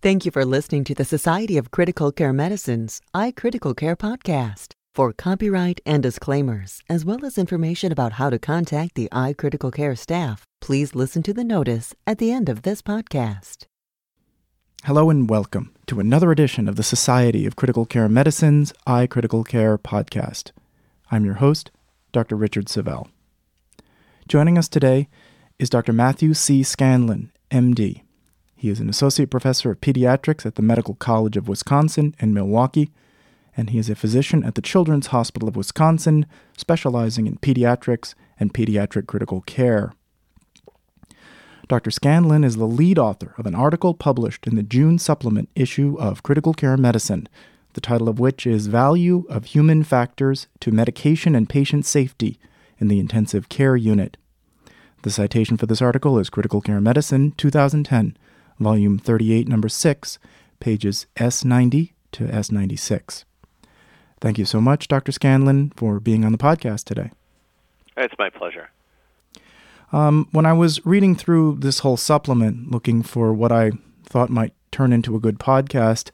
Thank you for listening to the Society of Critical Care Medicine's iCritical Care podcast. For copyright and disclaimers, as well as information about how to contact the iCritical Care staff, please listen to the notice at the end of this podcast. Hello and welcome to another edition of the Society of Critical Care Medicine's iCritical Care podcast. I'm your host, Dr. Richard Savel. Joining us today is Dr. Matthew C. Scanlon, MD. He is an associate professor of pediatrics at the Medical College of Wisconsin in Milwaukee, and he is a physician at the Children's Hospital of Wisconsin, specializing in pediatrics and pediatric critical care. Dr. Scanlon is the lead author of an article published in the June supplement issue of Critical Care Medicine, the title of which is Value of Human Factors to Medication and Patient Safety in the Intensive Care Unit. The citation for this article is Critical Care Medicine, 2010 volume 38, number 6, pages S90 to S96. Thank you so much, Dr. Scanlon, for being on the podcast today. It's my pleasure. Um, when I was reading through this whole supplement, looking for what I thought might turn into a good podcast,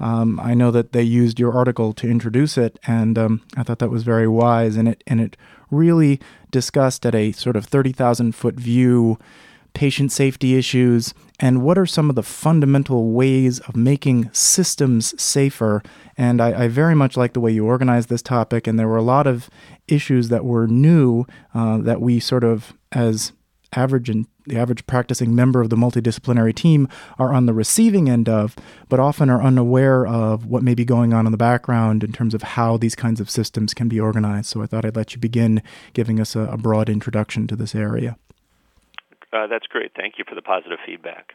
um, I know that they used your article to introduce it, and um, I thought that was very wise. And it and it really discussed at a sort of thirty thousand foot view patient safety issues, and what are some of the fundamental ways of making systems safer. And I, I very much like the way you organized this topic, and there were a lot of issues that were new uh, that we sort of, as average and the average practicing member of the multidisciplinary team are on the receiving end of, but often are unaware of what may be going on in the background in terms of how these kinds of systems can be organized. So I thought I'd let you begin giving us a, a broad introduction to this area. Uh, that's great. Thank you for the positive feedback.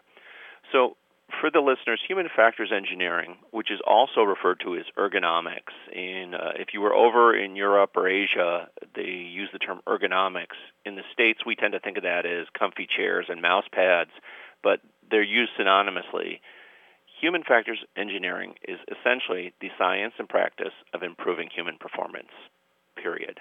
So, for the listeners, human factors engineering, which is also referred to as ergonomics, in uh, if you were over in Europe or Asia, they use the term ergonomics. In the states, we tend to think of that as comfy chairs and mouse pads, but they're used synonymously. Human factors engineering is essentially the science and practice of improving human performance. Period.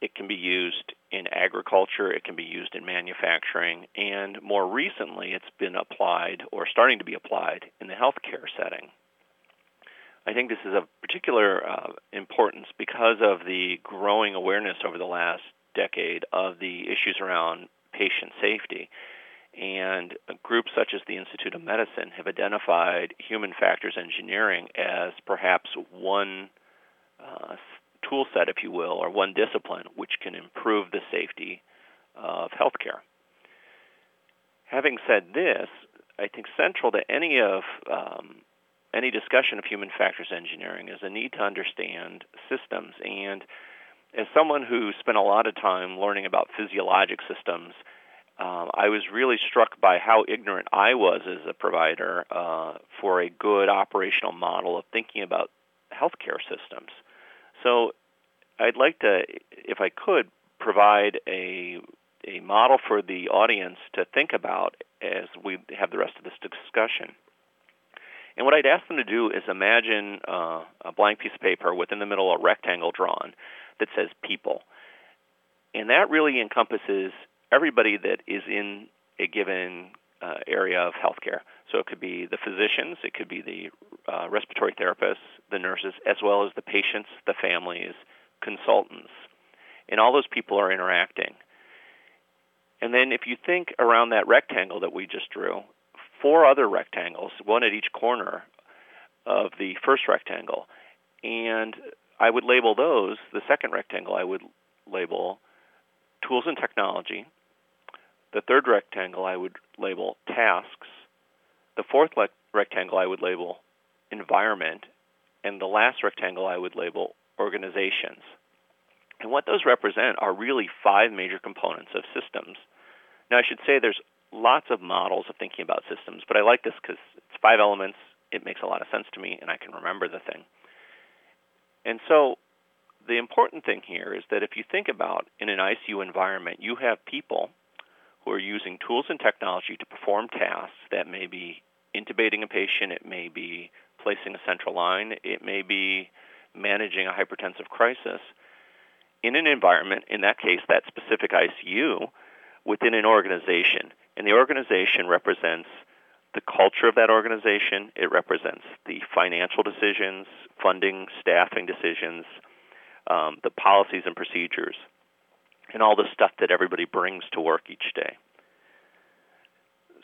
It can be used in agriculture, it can be used in manufacturing, and more recently it's been applied or starting to be applied in the healthcare setting. I think this is of particular uh, importance because of the growing awareness over the last decade of the issues around patient safety. And groups such as the Institute of Medicine have identified human factors engineering as perhaps one uh, tool set, if you will, or one discipline which can improve the safety of healthcare. Having said this, I think central to any of um, any discussion of human factors engineering is a need to understand systems. And as someone who spent a lot of time learning about physiologic systems, um, I was really struck by how ignorant I was as a provider uh, for a good operational model of thinking about healthcare systems. So I'd like to, if I could, provide a a model for the audience to think about as we have the rest of this discussion. And what I'd ask them to do is imagine uh, a blank piece of paper with in the middle a rectangle drawn that says people. And that really encompasses everybody that is in a given uh, area of healthcare. So it could be the physicians, it could be the uh, respiratory therapists, the nurses, as well as the patients, the families, consultants. And all those people are interacting. And then if you think around that rectangle that we just drew, four other rectangles, one at each corner of the first rectangle. And I would label those, the second rectangle, I would label tools and technology. The third rectangle, I would label tasks. The fourth le- rectangle, I would label environment. And the last rectangle, I would label organizations. And what those represent are really five major components of systems. Now, I should say there's lots of models of thinking about systems, but I like this because it's five elements. It makes a lot of sense to me, and I can remember the thing. And so, the important thing here is that if you think about in an ICU environment, you have people who are using tools and technology to perform tasks that may be intubating a patient, it may be placing a central line, it may be managing a hypertensive crisis in an environment, in that case, that specific ICU, within an organization. And the organization represents the culture of that organization. It represents the financial decisions, funding, staffing decisions, um, the policies and procedures, and all the stuff that everybody brings to work each day.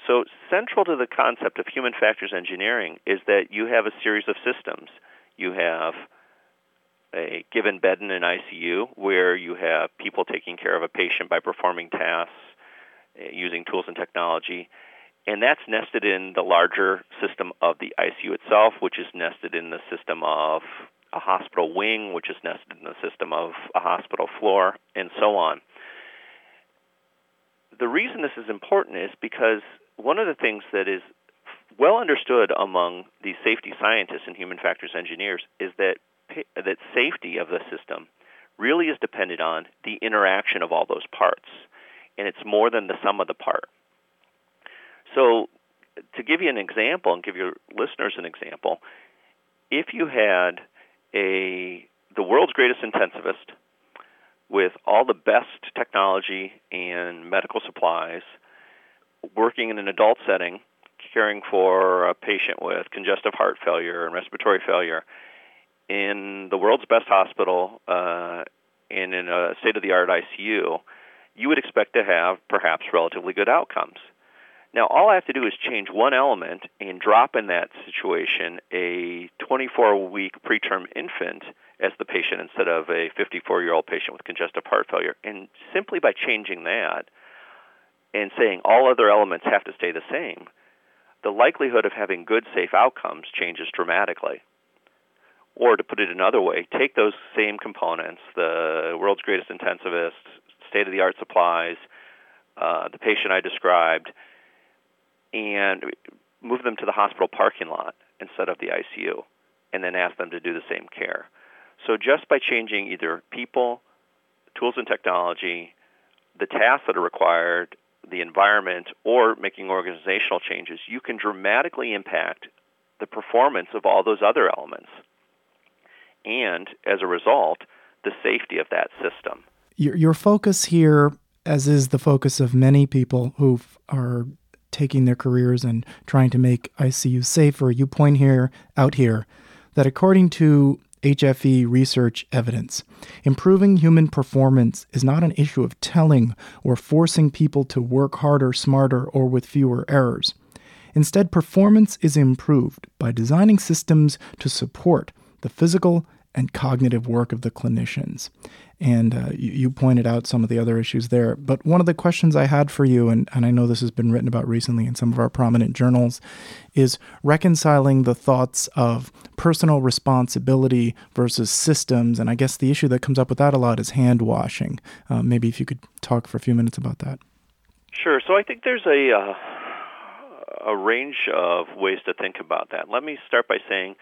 So, central to the concept of human factors engineering is that you have a series of systems. You have a given bed in an ICU where you have people taking care of a patient by performing tasks uh, using tools and technology. And that's nested in the larger system of the ICU itself, which is nested in the system of a hospital wing, which is nested in the system of a hospital floor, and so on. The reason this is important is because one of the things that is well understood among the safety scientists and human factors engineers is that that safety of the system really is dependent on the interaction of all those parts, and it's more than the sum of the part. So, to give you an example and give your listeners an example, if you had a the world's greatest intensivist with all the best technology and medical supplies working in an adult setting caring for a patient with congestive heart failure and respiratory failure in the world's best hospital uh, and in a state of the art ICU, you would expect to have perhaps relatively good outcomes. Now, all I have to do is change one element and drop in that situation a 24 week preterm infant as the patient instead of a 54 year old patient with congestive heart failure. And simply by changing that and saying all other elements have to stay the same, the likelihood of having good, safe outcomes changes dramatically. Or to put it another way, take those same components, the world's greatest intensivist, state of the art supplies, uh, the patient I described, and move them to the hospital parking lot instead of the ICU, and then ask them to do the same care. So just by changing either people, tools and technology, the tasks that are required, the environment, or making organizational changes, you can dramatically impact the performance of all those other elements. And as a result, the safety of that system. Your, your focus here, as is the focus of many people who are taking their careers and trying to make ICU safer, you point here out here that according to HFE research evidence, improving human performance is not an issue of telling or forcing people to work harder, smarter, or with fewer errors. Instead, performance is improved by designing systems to support the physical and cognitive work of the clinicians. And uh, you, you, pointed out some of the other issues there. But one of the questions I had for you, and, and I know this has been written about recently in some of our prominent journals, is reconciling the thoughts of personal responsibility versus systems. And I guess the issue that comes up with that a lot is hand washing. Uh, maybe if you could talk for a few minutes about that. Sure. So I think there's a. Uh, a range of ways to think about that. Let me start by saying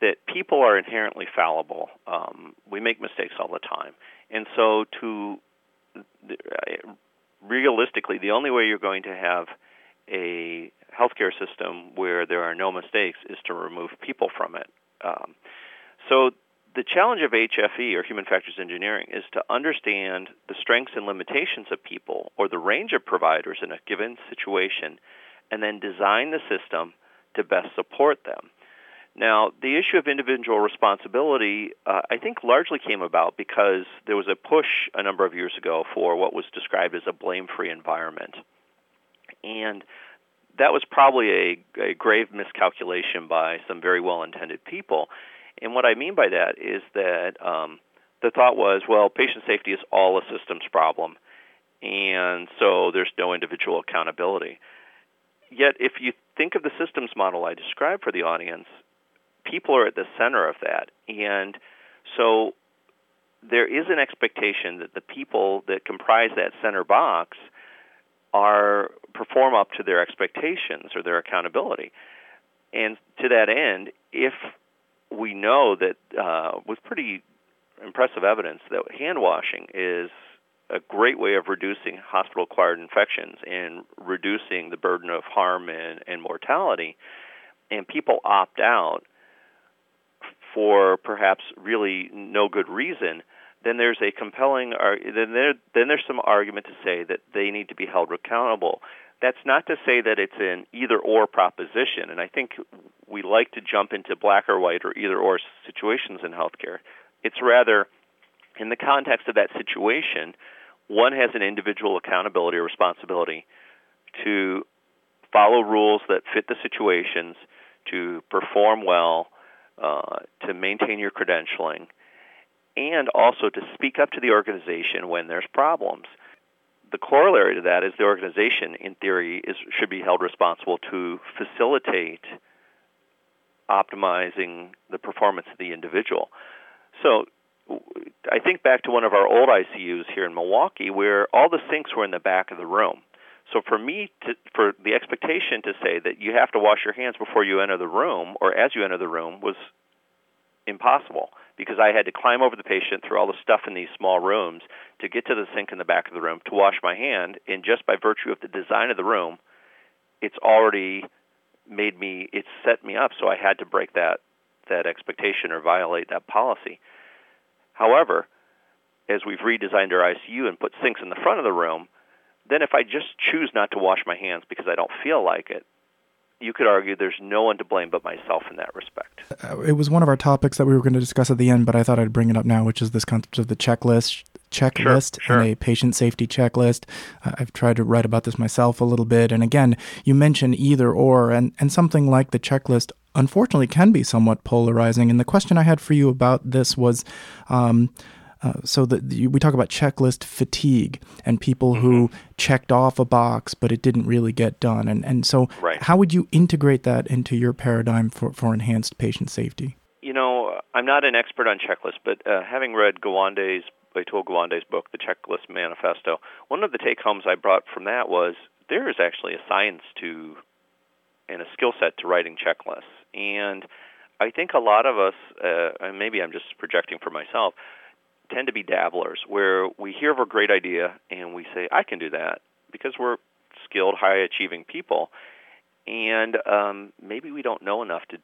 that people are inherently fallible. Um, we make mistakes all the time, and so to realistically, the only way you're going to have a healthcare system where there are no mistakes is to remove people from it. Um, so the challenge of HFE or human factors engineering is to understand the strengths and limitations of people or the range of providers in a given situation and then design the system to best support them. Now, the issue of individual responsibility, uh, I think, largely came about because there was a push a number of years ago for what was described as a blame free environment. And that was probably a, a grave miscalculation by some very well intended people. And what I mean by that is that um, the thought was, well, patient safety is all a systems problem, and so there's no individual accountability. Yet, if you think of the systems model I described for the audience, people are at the center of that. And so there is an expectation that the people that comprise that center box are perform up to their expectations or their accountability. And to that end, if we know that uh, with pretty impressive evidence that hand washing is a great way of reducing hospital acquired infections and reducing the burden of harm and, and mortality, and people opt out, for perhaps really no good reason, then there's a compelling then there then there's some argument to say that they need to be held accountable. That's not to say that it's an either or proposition, and I think we like to jump into black or white or either or situations in healthcare. It's rather, in the context of that situation, one has an individual accountability or responsibility to follow rules that fit the situations, to perform well, uh, to maintain your credentialing, and also to speak up to the organization when there's problems. The corollary to that is the organization, in theory, is should be held responsible to facilitate optimizing the performance of the individual. So I think back to one of our old ICUs here in Milwaukee where all the sinks were in the back of the room. So for me to for the expectation to say that you have to wash your hands before you enter the room or as you enter the room was impossible because I had to climb over the patient through all the stuff in these small rooms to get to the sink in the back of the room to wash my hand and just by virtue of the design of the room it's already made me it set me up so I had to break that that expectation or violate that policy. However, as we've redesigned our ICU and put sinks in the front of the room, then if I just choose not to wash my hands because I don't feel like it, you could argue there's no one to blame but myself in that respect. Uh, it was one of our topics that we were going to discuss at the end, but I thought I'd bring it up now, which is this concept of the checklist checklist sure, sure. and a patient safety checklist. Uh, I've tried to write about this myself a little bit. And again, you mentioned either or, and, and something like the checklist unfortunately can be somewhat polarizing. And the question I had for you about this was um, uh, so that we talk about checklist fatigue and people mm-hmm. who checked off a box but it didn't really get done and and so right. how would you integrate that into your paradigm for, for enhanced patient safety you know i'm not an expert on checklists but uh, having read gawande's Atul Gawande's book, The Checklist Manifesto, one of the take homes I brought from that was there is actually a science to and a skill set to writing checklists. And I think a lot of us, uh, and maybe I'm just projecting for myself, tend to be dabblers where we hear of a great idea and we say, I can do that because we're skilled, high achieving people. And um, maybe we don't know enough to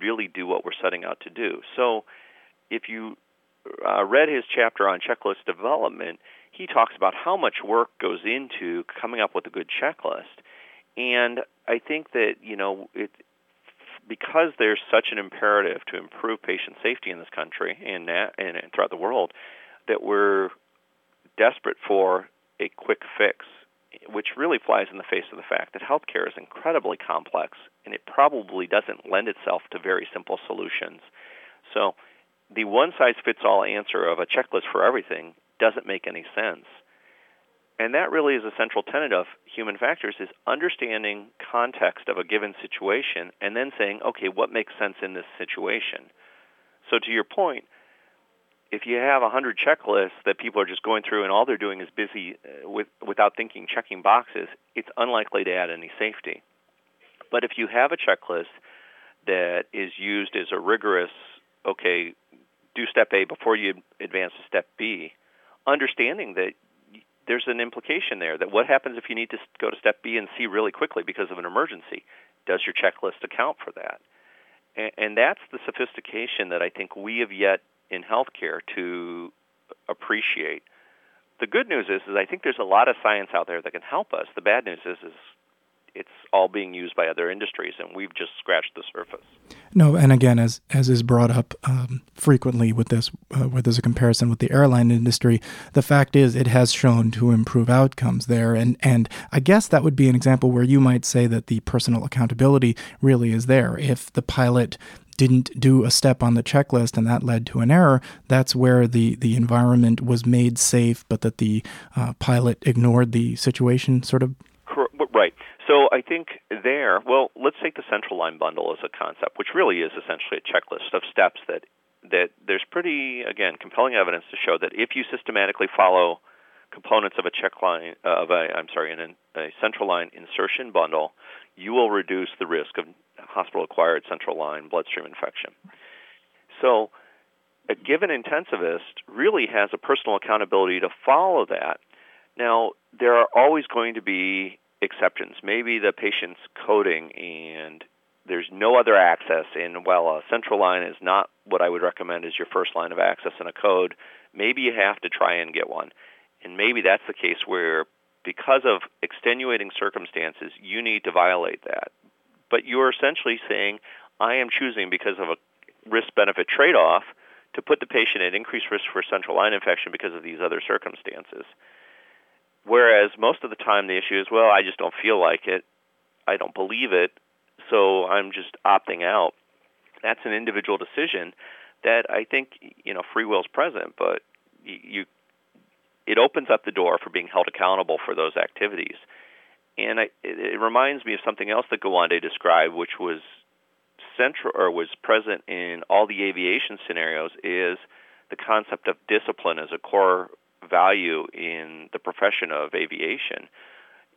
really do what we're setting out to do. So if you uh, read his chapter on checklist development, he talks about how much work goes into coming up with a good checklist. And I think that, you know, it, because there's such an imperative to improve patient safety in this country and, and, throughout the world, that we're desperate for a quick fix, which really flies in the face of the fact that healthcare is incredibly complex and it probably doesn't lend itself to very simple solutions. So, the one size fits all answer of a checklist for everything doesn't make any sense. And that really is a central tenet of human factors is understanding context of a given situation and then saying, okay, what makes sense in this situation? So to your point, if you have a 100 checklists that people are just going through and all they're doing is busy uh, with without thinking checking boxes, it's unlikely to add any safety. But if you have a checklist that is used as a rigorous okay, do step A before you advance to step B, understanding that there's an implication there that what happens if you need to go to step B and C really quickly because of an emergency? Does your checklist account for that? And, and that's the sophistication that I think we have yet in healthcare to appreciate. The good news is, is I think there's a lot of science out there that can help us. The bad news is, is it's all being used by other industries, and we've just scratched the surface. No, and again, as as is brought up um, frequently with this, uh, where there's a comparison with the airline industry, the fact is it has shown to improve outcomes there, and and I guess that would be an example where you might say that the personal accountability really is there. If the pilot didn't do a step on the checklist and that led to an error, that's where the, the environment was made safe, but that the uh, pilot ignored the situation, sort of Right. I think there, well, let's take the central line bundle as a concept, which really is essentially a checklist of steps that that there's pretty again compelling evidence to show that if you systematically follow components of a check line uh, of a I'm sorry, an, a central line insertion bundle, you will reduce the risk of hospital acquired central line bloodstream infection. So a given intensivist really has a personal accountability to follow that. Now, there are always going to be exceptions. Maybe the patient's coding and there's no other access, and while a central line is not what I would recommend as your first line of access in a code, maybe you have to try and get one. And maybe that's the case where because of extenuating circumstances, you need to violate that. But you're essentially saying, I am choosing because of a risk benefit trade off to put the patient at increased risk for central line infection because of these other circumstances. Whereas most of the time the issue is, well, I just don't feel like it, I don't believe it, so I'm just opting out. That's an individual decision that I think you know free will is present, but you it opens up the door for being held accountable for those activities. And I, it, reminds me of something else that Gawande described, which was central or was present in all the aviation scenarios, is the concept of discipline as a core value in the profession of aviation.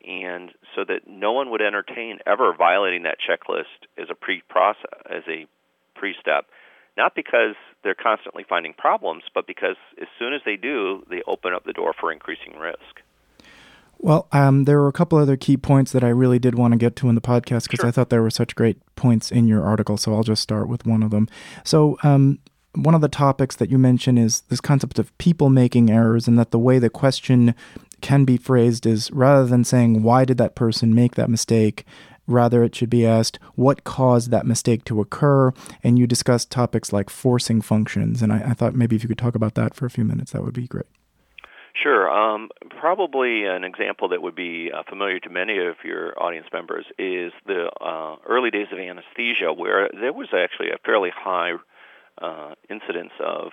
And so that no one would entertain ever violating that checklist as a pre process as a pre step not because they're constantly finding problems, but because as soon as they do, they open up the door for increasing risk. Well, um, there were a couple other key points that I really did want to get to in the podcast because sure. I thought there were such great points in your article. So I'll just start with one of them. So, um, one of the topics that you mention is this concept of people making errors, and that the way the question can be phrased is rather than saying, Why did that person make that mistake? Rather, it should be asked, what caused that mistake to occur? And you discussed topics like forcing functions. And I, I thought maybe if you could talk about that for a few minutes, that would be great. Sure. Um, probably an example that would be uh, familiar to many of your audience members is the uh, early days of anesthesia, where there was actually a fairly high uh, incidence of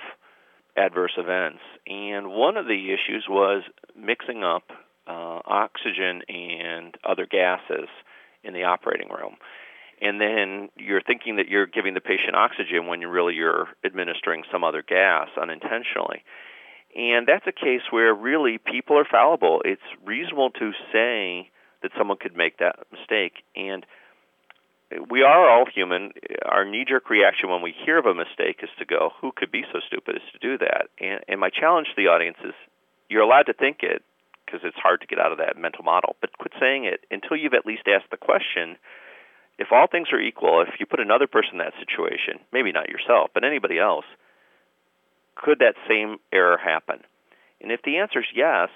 adverse events. And one of the issues was mixing up uh, oxygen and other gases in the operating room. And then you're thinking that you're giving the patient oxygen when you really you're administering some other gas unintentionally. And that's a case where really people are fallible. It's reasonable to say that someone could make that mistake. And we are all human. Our knee jerk reaction when we hear of a mistake is to go, who could be so stupid as to do that? And, and my challenge to the audience is you're allowed to think it, because it's hard to get out of that mental model. But quit saying it until you've at least asked the question. If all things are equal, if you put another person in that situation, maybe not yourself, but anybody else, could that same error happen? And if the answer is yes,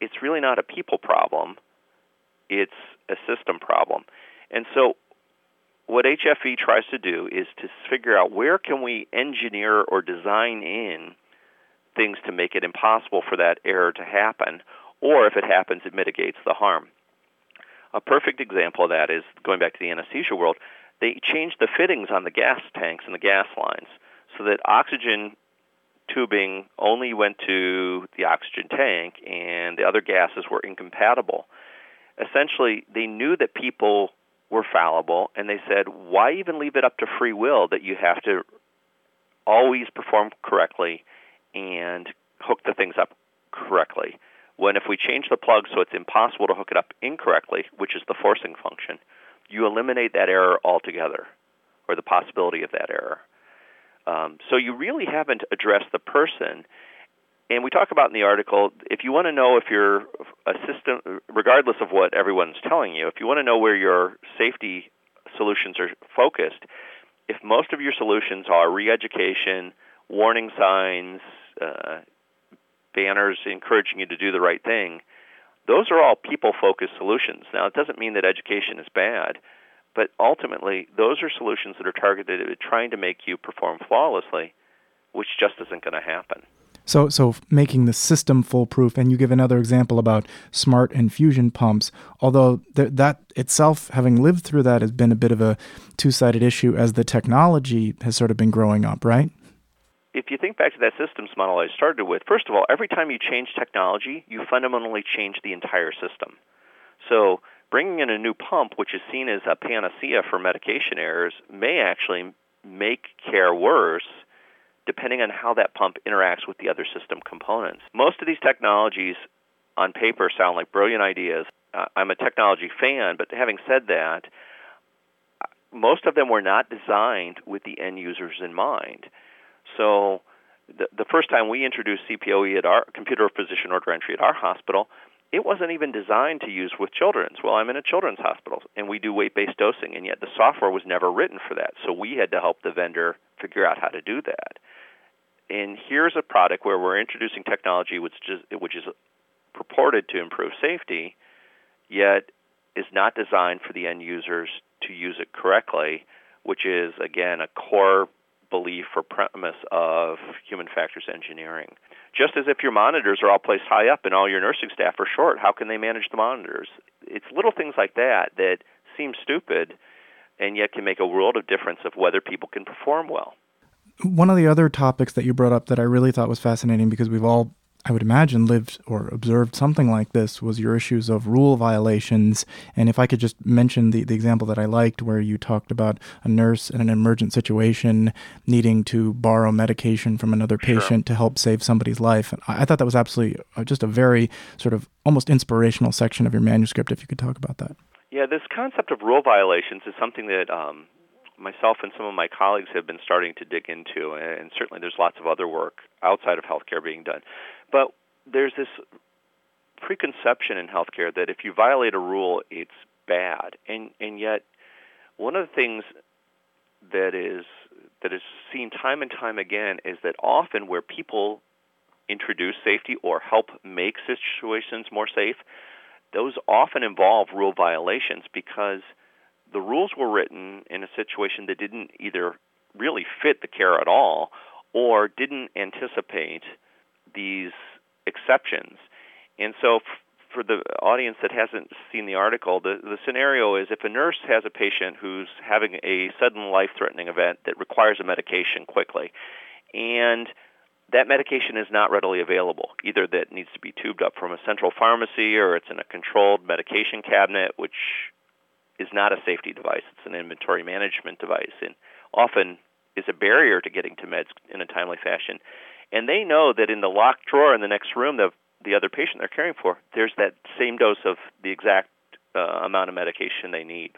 it's really not a people problem, it's a system problem. And so what HFE tries to do is to figure out where can we engineer or design in things to make it impossible for that error to happen or if it happens, it mitigates the harm. A perfect example of that is going back to the anesthesia world. They changed the fittings on the gas tanks and the gas lines so that oxygen tubing only went to the oxygen tank and the other gases were incompatible. Essentially, they knew that people were fallible and they said, why even leave it up to free will that you have to always perform correctly and hook the things up correctly? when if we change the plug so it's impossible to hook it up incorrectly, which is the forcing function, you eliminate that error altogether, or the possibility of that error. Um, so you really haven't addressed the person. And we talk about in the article if you want to know if your a system, regardless of what everyone's telling you, if you want to know where your safety solutions are focused, if most of your solutions are re-education, warning signs, uh, banners encouraging you to do the right thing, those are all people focused solutions. Now, it doesn't mean that education is bad, but ultimately, those are solutions that are targeted at trying to make you perform flawlessly, which just isn't going to happen. So, so making the system foolproof, and you give another example about smart infusion pumps. Although th- that itself, having lived through that, has been a bit of a two-sided issue as the technology has sort of been growing up, right? if you think back to that systems model I started with, first of all, every time you change technology, you fundamentally change the entire system. So bringing in a new pump, which is seen as a panacea for medication errors, may actually make care worse depending on how that pump interacts with the other system components. Most of these technologies on paper sound like brilliant ideas. Uh, I'm a technology fan, but having said that, most of them were not designed with the end users in mind. So the, the first time we introduced CPOE at our computer physician order entry at our hospital, it wasn't even designed to use with children's. Well, I'm in a children's hospital and we do weight-based dosing, and yet the software was never written for that. So we had to help the vendor figure out how to do that. And here's a product where we're introducing technology which is which is purported to improve safety, yet is not designed for the end users to use it correctly, which is, again, a core belief or premise of human factors engineering. Just as if your monitors are all placed high up and all your nursing staff are short, how can they manage the monitors? It's little things like that that seem stupid and yet can make a world of difference of whether people can perform well. One of the other topics that you brought up that I really thought was fascinating because we've all I would imagine, lived or observed something like this was your issues of rule violations. And if I could just mention the, the example that I liked, where you talked about a nurse in an emergent situation needing to borrow medication from another patient sure. to help save somebody's life. And I, I thought that was absolutely uh, just a very sort of almost inspirational section of your manuscript, if you could talk about that. Yeah, this concept of rule violations is something that um, myself and some of my colleagues have been starting to dig into, and certainly there's lots of other work outside of healthcare being done. But there's this preconception in healthcare that if you violate a rule, it's bad, and and yet one of the things that is that is seen time and time again is that often where people introduce safety or help make situations more safe, those often involve rule violations because the rules were written in a situation that didn't either really fit the care at all or didn't anticipate these exceptions. And so, f- for the audience that hasn't seen the article, the, the scenario is if a nurse has a patient who's having a sudden life threatening event that requires a medication quickly, and that medication is not readily available. Either that needs to be tubed up from a central pharmacy or it's in a controlled medication cabinet, which is not a safety device. It's an inventory management device and often is a barrier to getting to meds in a timely fashion. And they know that in the locked drawer in the next room of the other patient they're caring for, there's that same dose of the exact uh, amount of medication they need.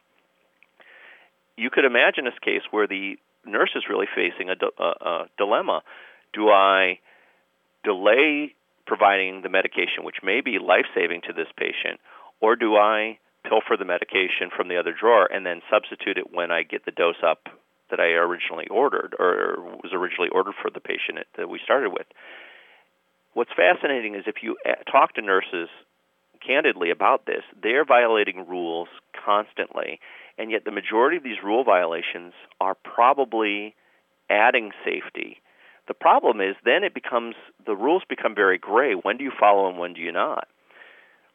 You could imagine this case where the nurse is really facing a, a, a dilemma. Do I delay providing the medication, which may be life saving to this patient, or do I pilfer the medication from the other drawer and then substitute it when I get the dose up that I originally ordered or was originally ordered for the patient that we started with. What's fascinating is if you eh, talk to nurses candidly about this, they're violating rules constantly, and yet the majority of these rule violations are probably adding safety. The problem is then it becomes the rules become very gray. When do you follow and When do you not?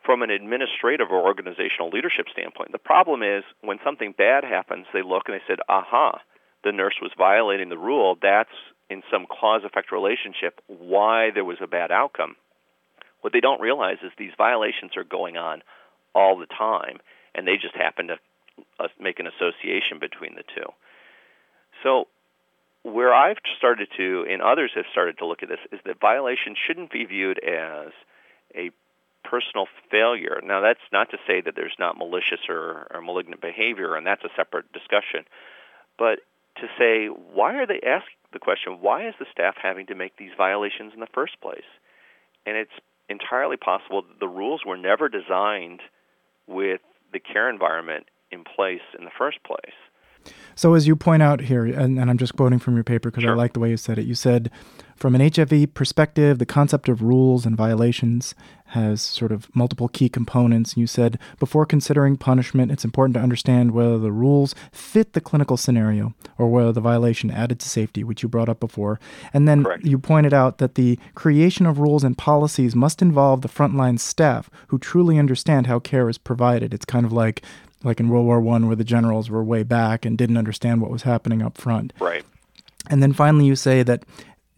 From an administrative or organizational leadership standpoint. The problem is when something bad happens, they look and they said, aha, the nurse was violating the rule. That's in some cause effect relationship why there was a bad outcome. What they don't realize is these violations are going on all the time, and they just happen to uh, make an association between the two. So, where I've started to, and others have started to look at this, is that violation shouldn't be viewed as a personal failure. Now, that's not to say that there's not malicious or, or malignant behavior, and that's a separate discussion. But to say, why are they asking the question, why is the staff having to make these violations in the first place? And it's entirely possible that the rules were never designed with the care environment in place in the first place. So, as you point out here, and, and I'm just quoting from your paper because sure. I like the way you said it, you said, from an HFE perspective, the concept of rules and violations has sort of multiple key components. You said, before considering punishment, it's important to understand whether the rules fit the clinical scenario or whether the violation added to safety, which you brought up before. And then Correct. you pointed out that the creation of rules and policies must involve the frontline staff who truly understand how care is provided. It's kind of like like in World War One, where the generals were way back and didn't understand what was happening up front. Right. And then finally, you say that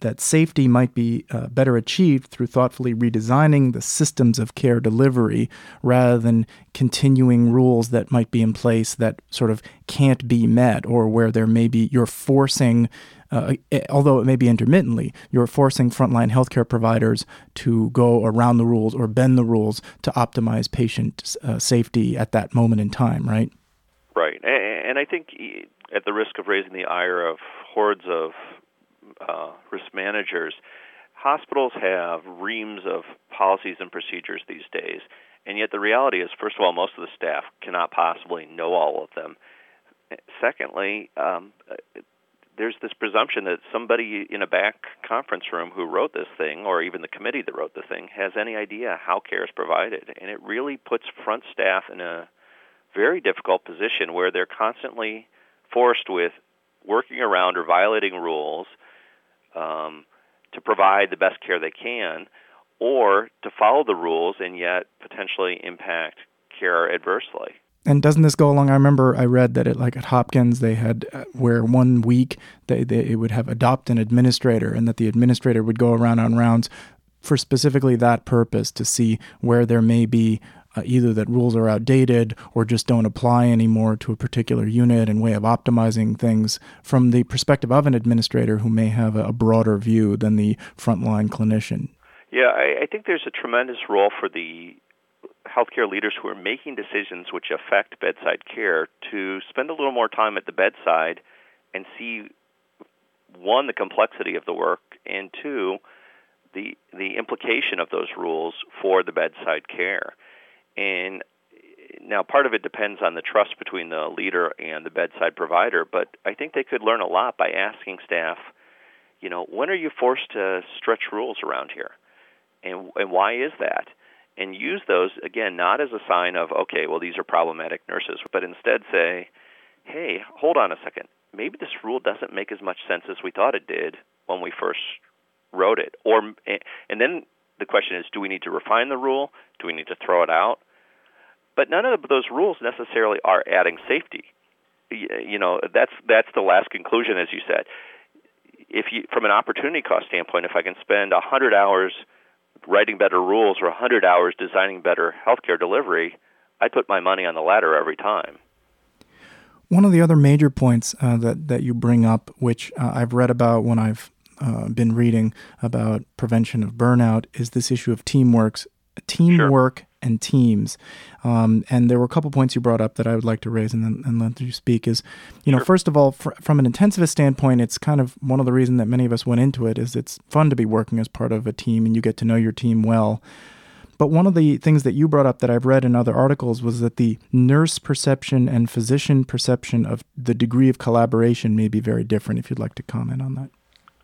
that safety might be uh, better achieved through thoughtfully redesigning the systems of care delivery rather than continuing rules that might be in place that sort of can't be met or where there may be you're forcing uh, eh, although it may be intermittently, you're forcing frontline healthcare providers to go around the rules or bend the rules to optimize patient uh, safety at that moment in time, right? Right. And I think at the risk of raising the ire of hordes of uh, risk managers, hospitals have reams of policies and procedures these days. And yet the reality is, first of all, most of the staff cannot possibly know all of them. Secondly, um, there's this presumption that somebody in a back conference room who wrote this thing, or even the committee that wrote the thing, has any idea how care is provided. And it really puts front staff in a very difficult position where they're constantly forced with working around or violating rules um, to provide the best care they can, or to follow the rules and yet potentially impact care adversely. And doesn't this go along? I remember I read that it like at Hopkins they had uh, where one week they, they it would have adopt an administrator, and that the administrator would go around on rounds for specifically that purpose to see where there may be uh, either that rules are outdated or just don't apply anymore to a particular unit and way of optimizing things from the perspective of an administrator who may have a, a broader view than the frontline clinician. Yeah, I, I think there's a tremendous role for the healthcare leaders who are making decisions which affect bedside care to spend a little more time at the bedside and see one the complexity of the work and two the the implication of those rules for the bedside care. And now part of it depends on the trust between the leader and the bedside provider but i think they could learn a lot by asking staff you know when are you forced to stretch rules around here? And and why is that and use those again not as a sign of okay well these are problematic nurses but instead say hey hold on a second. Maybe this rule doesn't make as much sense as we thought it did when we first wrote it. Or eh, and then the question is do we need to refine the rule? Do we need to throw it out? But none of those rules necessarily are adding safety. You know that's that's the last conclusion as you said. If you from an opportunity cost standpoint if i can spend a 100 hours writing better rules or 100 hours designing better healthcare delivery, I put my money on the latter every time. One of the other major points uh, that that you bring up, which uh, I've read about when I've uh, been reading about prevention of burnout, is this issue of teamwork, teamwork sure and teams. Um, and there were a couple points you brought up that I would like to raise and then and let you speak. Is you know, sure. first of all, fr- from an intensivist standpoint, it's kind of one of the reasons that many of us went into it is it's fun to be working as part of a team and you get to know your team well. But one of the things that you brought up that I've read in other articles was that the nurse perception and physician perception of the degree of collaboration may be very different. If you'd like to comment on that.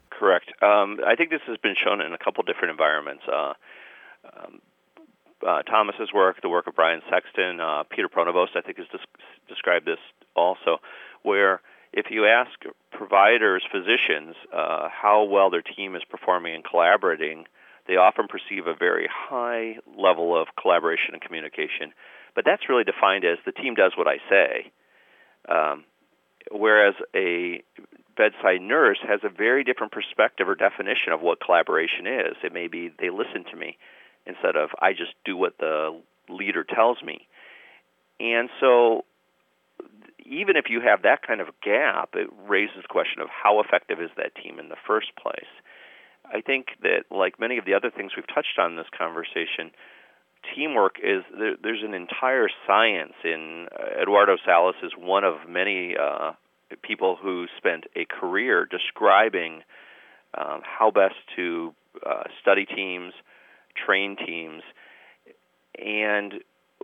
Correct. Um, I think this has been shown in a couple different environments. Uh, um, uh, Thomas's work, the work of Bryan Sexton, uh, Peter Pronovost, I think, has des- described this also, where if you ask providers, physicians, uh, how well their team is performing and collaborating, they often perceive a very high level of collaboration and communication. But that's really defined as the team does what I say. Um, whereas a bedside nurse has a very different perspective or definition of what collaboration is. It may be they listen to me instead of I just do what the leader tells me. And so even if you have that kind of gap, it raises the question of how effective is that team in the first place. I think that, like many of the other things we've touched on in this conversation, teamwork is there, there's an entire science in uh, Eduardo Salas is one of many uh, people who spent a career describing um, how best to uh, study teams, train teams, and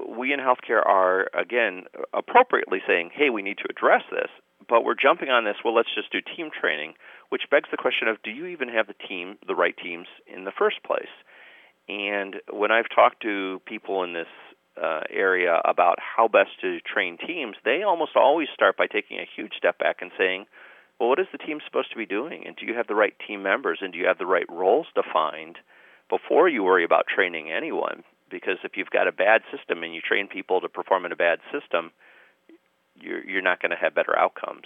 we in healthcare are again appropriately saying, "Hey, we need to address this," but we're jumping on this. Well, let's just do team training, which begs the question of, do you even have the team, the right teams in the first place? And when I've talked to people in this uh, area about how best to train teams, they almost always start by taking a huge step back and saying, well, what is the team supposed to be doing? And do you have the right team members? And do you have the right roles defined? Before you worry about training anyone. Because if you've got a bad system and you train people to perform in a bad system, you're you're not going to have better outcomes.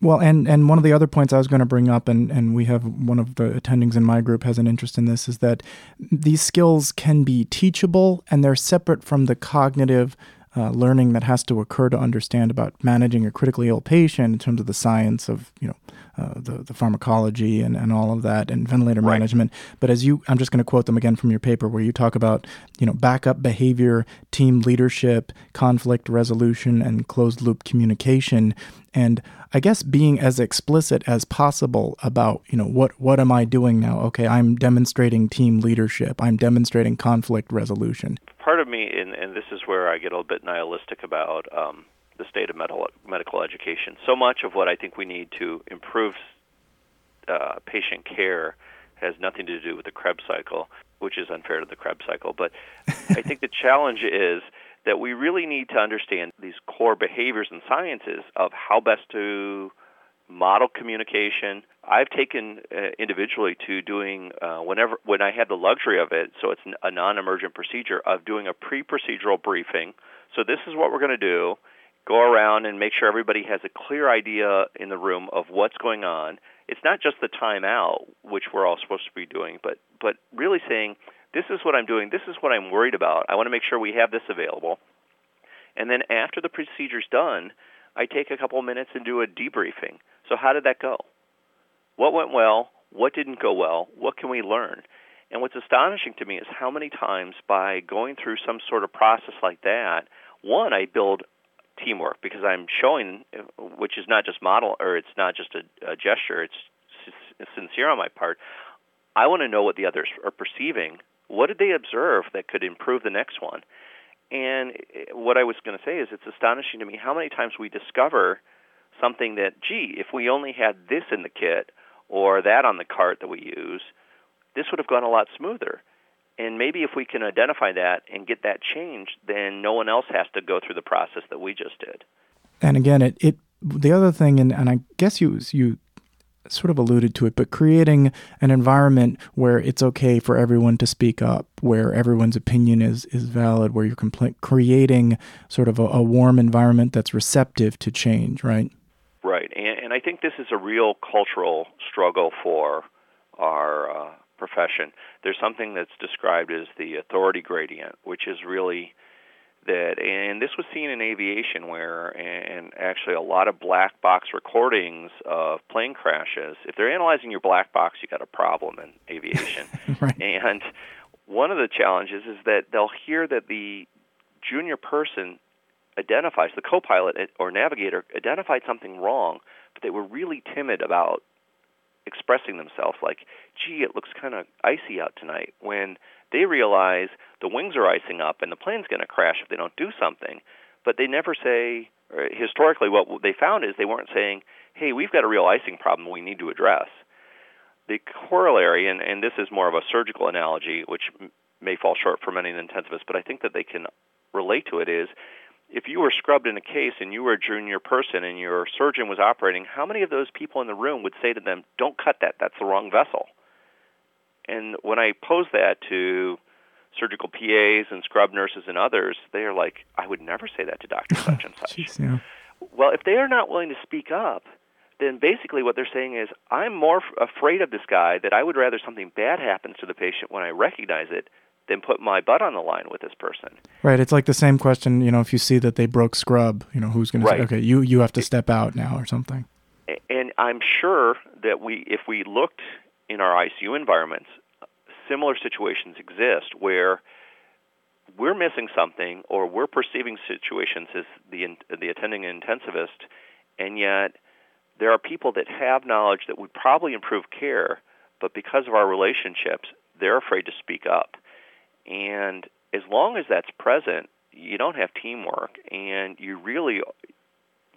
Well, and, and one of the other points I was going to bring up, and, and we have one of the attendings in my group has an interest in this, is that these skills can be teachable and they're separate from the cognitive uh, learning that has to occur to understand about managing a critically ill patient in terms of the science of you know uh, the the pharmacology and, and all of that and ventilator right. management. But as you, I'm just going to quote them again from your paper where you talk about you know backup behavior, team leadership, conflict resolution, and closed loop communication. And I guess being as explicit as possible about, you know, what what am I doing now? Okay, I'm demonstrating team leadership. I'm demonstrating conflict resolution part of me, and, and this is where I get a little bit nihilistic about um, the state of medical medical education. So much of what I think we need to improve uh, patient care has nothing to do with the Krebs cycle, which is unfair to the Krebs cycle. But I think the challenge is that we really need to understand these core behaviors and sciences of how best to model communication. I've taken uh, individually to doing uh, whenever when I had the luxury of it, so it's a non-emergent procedure of doing a pre-procedural briefing. So this is what we're going to do. Go around and make sure everybody has a clear idea in the room of what's going on. It's not just the timeout, which we're all supposed to be doing, but but really saying this is what I'm doing. This is what I'm worried about. I want to make sure we have this available. And then after the procedure's done, I take a couple of minutes and do a debriefing. So how did that go? What went well? What didn't go well? What can we learn? And what's astonishing to me is how many times by going through some sort of process like that, one, I build teamwork because I'm showing, uh, which is not just model or it's not just a, a gesture, it's sincere on my part. I want to know what the others are perceiving what did they observe that could improve the next one? And uh, what I was going to say is it's astonishing to me how many times we discover something that, gee, if we only had this in the kit or that on the cart that we use, this would have gone a lot smoother. And maybe if we can identify that and get that changed, then no one else has to go through the process that we just did. And again, it, it the other thing, and, and I guess you you sort of alluded to it, but creating an environment where it's okay for everyone to speak up, where everyone's opinion is is valid, where you're compl- creating sort of a, a, warm environment that's receptive to change, right? Right, and, and I think this is a real cultural struggle for our uh, profession. There's something that's described as the authority gradient, which is really that and this was seen in aviation where and actually a lot of black box recordings of plane crashes if they're analyzing your black box you got a problem in aviation right. and one of the challenges is that they'll hear that the junior person identifies the co-pilot or navigator identified something wrong but they were really timid about expressing themselves like gee it looks kind of icy out tonight when they realize the wings are icing up and the plane's going to crash if they don't do something. But they never say, uh, historically, what they found is they weren't saying, hey, we've got a real icing problem we need to address. The corollary, and, and this is more of a surgical analogy, which may fall short for many intensivists, but I think that they can relate to it, is if you were scrubbed in a case and you were a junior person and your surgeon was operating, how many of those people in the room would say to them, don't cut that, that's the wrong vessel? And when I pose that to surgical PAs and scrub nurses and others, they are like, I would never say that to Dr. such and such. Jeez, yeah. Well, if they are not willing to speak up, then basically what they're saying is, I'm more f- afraid of this guy that I would rather something bad happens to the patient when I recognize it than put my butt on the line with this person. Right. It's like the same question, you know, if you see that they broke scrub, you know, who's going right. to say, okay, you, you have to step out now or something. And I'm sure that we, if we looked in our ICU environments, similar situations exist where we're missing something or we're perceiving situations as the the attending intensivist, and yet there are people that have knowledge that would probably improve care, but because of our relationships, they're afraid to speak up. And as long as that's present, you don't have teamwork, and you really,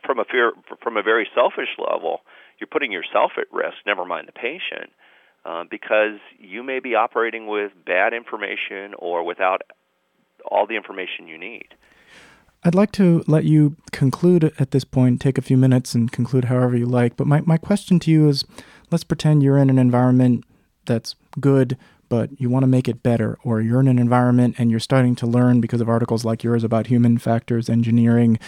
from a fear, from a very selfish level, you're putting yourself at risk. Never mind the patient. Uh, because you may be operating with bad information or without all the information you need. I'd like to let you conclude at this point, take a few minutes and conclude however you like. But my, my question to you is let's pretend you're in an environment that's good but you want to make it better, or you're in an environment and you're starting to learn because of articles like yours about human factors engineering,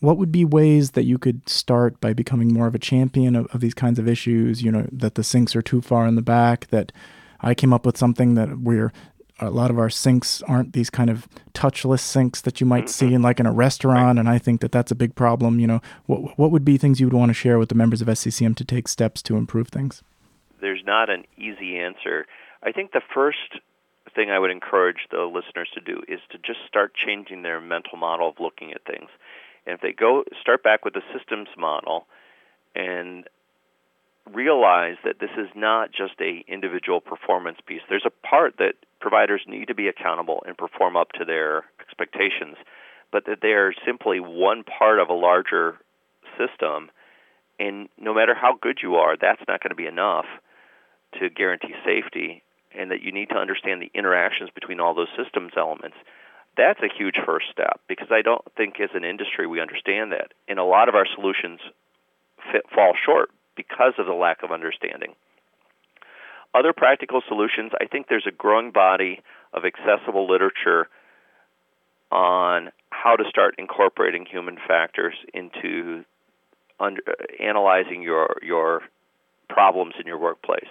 what would be ways that you could start by becoming more of a champion of, of these kinds of issues? You know, that the sinks are too far in the back, that I came up with something that we're a lot of our sinks aren't these kind of touchless sinks that you might see mm-hmm. in like in a restaurant and i think that that's a big problem you know. What, what would be things you would want to share with the members of sccm to take steps to improve things? There's not an easy answer I think the first thing I would encourage the listeners to do is to just start changing their mental model of looking at things. And if they go start back with the systems model and realize that this is not just a individual performance piece. There's a part that providers need to be accountable and perform up to their expectations. but that they are simply one part of a larger system. And no matter how good you are, that's not going to be enough to guarantee safety, and that you need to understand the interactions between all those systems elements. That's a huge first step because I don't think as an industry we understand that. And a lot of our solutions fit, fall short because of the lack of understanding. Other practical solutions, I think there's a growing body of accessible literature on how to start incorporating human factors into under, analyzing your your problems in your workplace.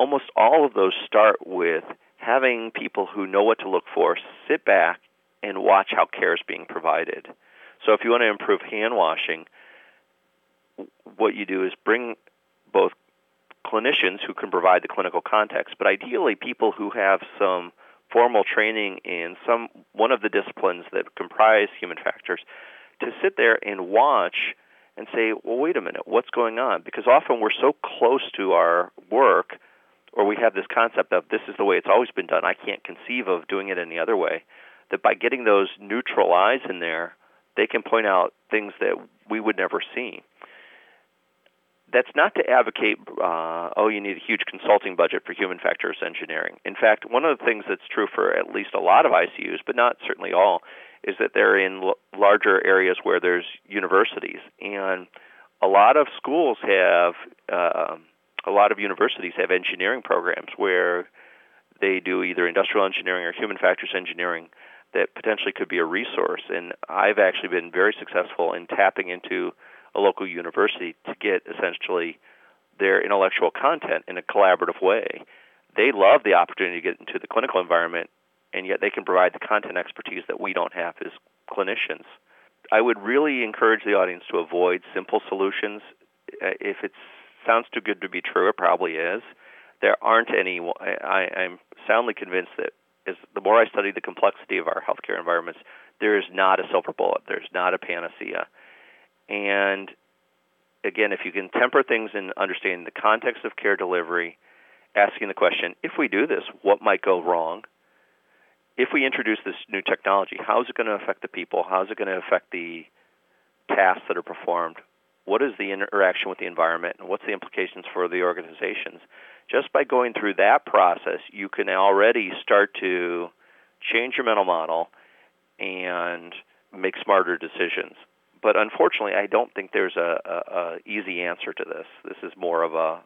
Almost all of those start with having people who know what to look for sit back and watch how care is being provided. So if you want to improve hand washing, what you do is bring both clinicians who can provide the clinical context, but ideally people who have some formal training in some one of the disciplines that comprise human factors to sit there and watch and say, well, wait a minute, what's going on? Because often we're so close to our work, or we have this concept of this is the way it's always been done. I can't conceive of doing it any other way. That by getting those neutral eyes in there, they can point out things that we would never see that's not to advocate, uh, oh, you need a huge consulting budget for human factors engineering. In fact, one of the things that's true for at least a lot of ICUs, but not certainly all, is that they're in l- larger areas where there's universities. And a lot of schools have, uh, a lot of universities have engineering programs where they do either industrial engineering or human factors engineering that potentially could be a resource. And I've actually been very successful in tapping into a local university to get essentially their intellectual content in a collaborative way. They love the opportunity to get into the clinical environment, and yet they can provide the content expertise that we don't have as clinicians. I would really encourage the audience to avoid simple solutions. Uh, if it sounds too good to be true, it probably is. There aren't any. I, I'm soundly convinced that as the more I study the complexity of our healthcare environments, there is not a silver bullet. There's not a panacea. And again, if you can temper things in understanding the context of care delivery, asking the question, if we do this, what might go wrong? If we introduce this new technology, how is it going to affect the people? How is it going to affect the tasks that are performed? What is the interaction with the environment, and what's the implications for the organizations? Just by going through that process, you can already start to change your mental model and make smarter decisions but unfortunately, I don't think there's a, a, a easy answer to this. This is more of a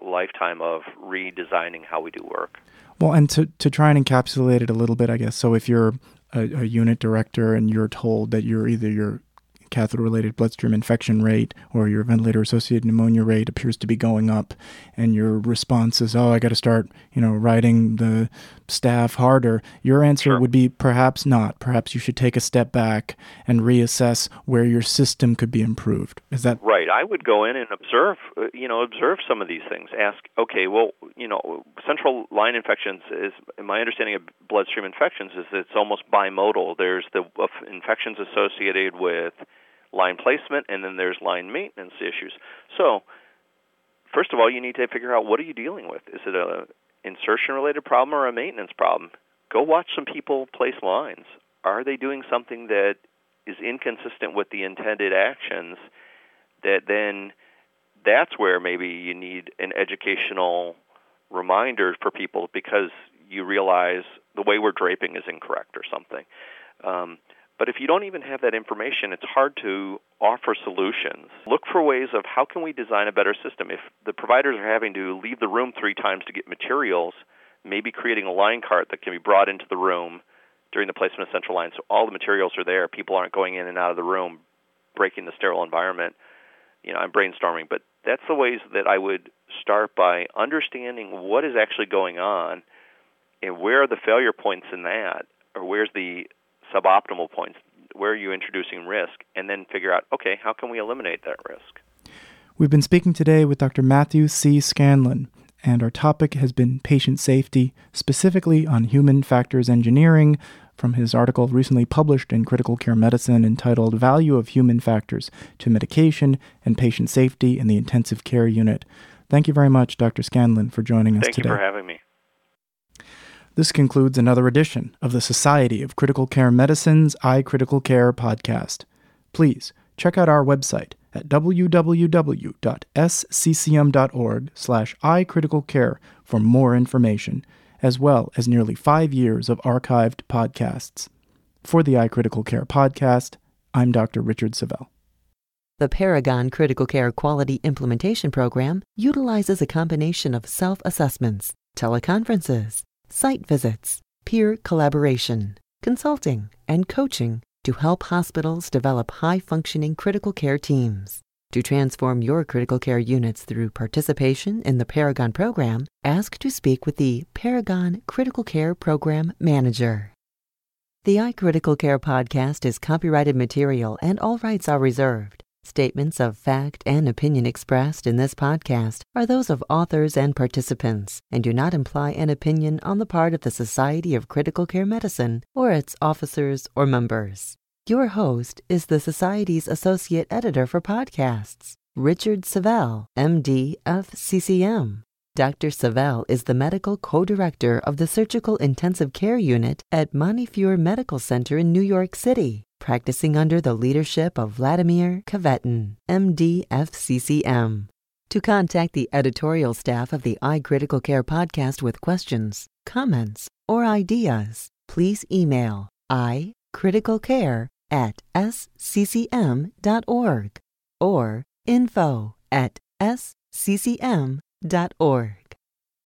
lifetime of redesigning how we do work. Well, and to, to try and encapsulate it a little bit, I guess. So if you're a, a unit director and you're told that you're either your catheter related bloodstream infection rate or your ventilator associated pneumonia rate appears to be going up and your response is oh i got to start you know riding the staff harder your answer sure. would be perhaps not. Perhaps you should take a step back and reassess where your system could be improved. Is that right. I would go in and observe uh, you know observe some of these things. Ask okay well you know central line infections is my understanding of bloodstream infections is that it's almost bimodal. There's the infections associated with line placement, and then there's line maintenance issues. So, first of all, you need to figure out what are you dealing with. Is it a insertion related problem or a maintenance problem? Go watch some people place lines. Are they doing something that is inconsistent with the intended actions that then that's where maybe you need an educational reminder for people because you realize the way we're draping is incorrect or something. Um, but if you don't even have that information, it's hard to offer solutions. Look for ways of how can we design a better system. If the providers are having to leave the room three times to get materials, maybe creating a line cart that can be brought into the room during the placement of central line so all the materials are there. People aren't going in and out of the room, breaking the sterile environment. You know, I'm brainstorming, but that's the ways that I would start by understanding what is actually going on and where are the failure points in that, or where's the suboptimal points. Where are you introducing risk? And then figure out, okay, how can we eliminate that risk? We've been speaking today with Dr. Matthew C. Scanlon, and our topic has been patient safety, specifically on human factors engineering, from his article recently published in Critical Care Medicine entitled Value of Human Factors to Medication and Patient Safety in the Intensive Care Unit. Thank you very much, Dr. Scanlon, for joining us Thank today. Thank you for having me. This concludes another edition of the Society of Critical Care Medicine's iCritical Care podcast. Please check out our website at www.sccm.org slash iCriticalCare for more information, as well as nearly five years of archived podcasts. For the iCritical Care podcast, I'm Dr. Richard Savel. The Paragon Critical Care Quality Implementation Program utilizes a combination of self assessments, teleconferences, site visits, peer collaboration, consulting, and coaching to help hospitals develop high functioning critical care teams. To transform your critical care units through participation in the Paragon program, ask to speak with the Paragon Critical Care Program Manager. The iCritical Care podcast is copyrighted material and all rights are reserved. Statements of fact and opinion expressed in this podcast are those of authors and participants and do not imply an opinion on the part of the Society of Critical Care Medicine or its officers or members. Your host is the Society's Associate Editor for Podcasts, Richard Savel, MD, FCCM. Dr. Savel is the medical co director of the Surgical Intensive Care Unit at Montefiore Medical Center in New York City practicing under the leadership of Vladimir Kvetan, MD, FCCM. To contact the editorial staff of the iCritical Care podcast with questions, comments, or ideas, please email icriticalcare at sccm.org or info at sccm.org.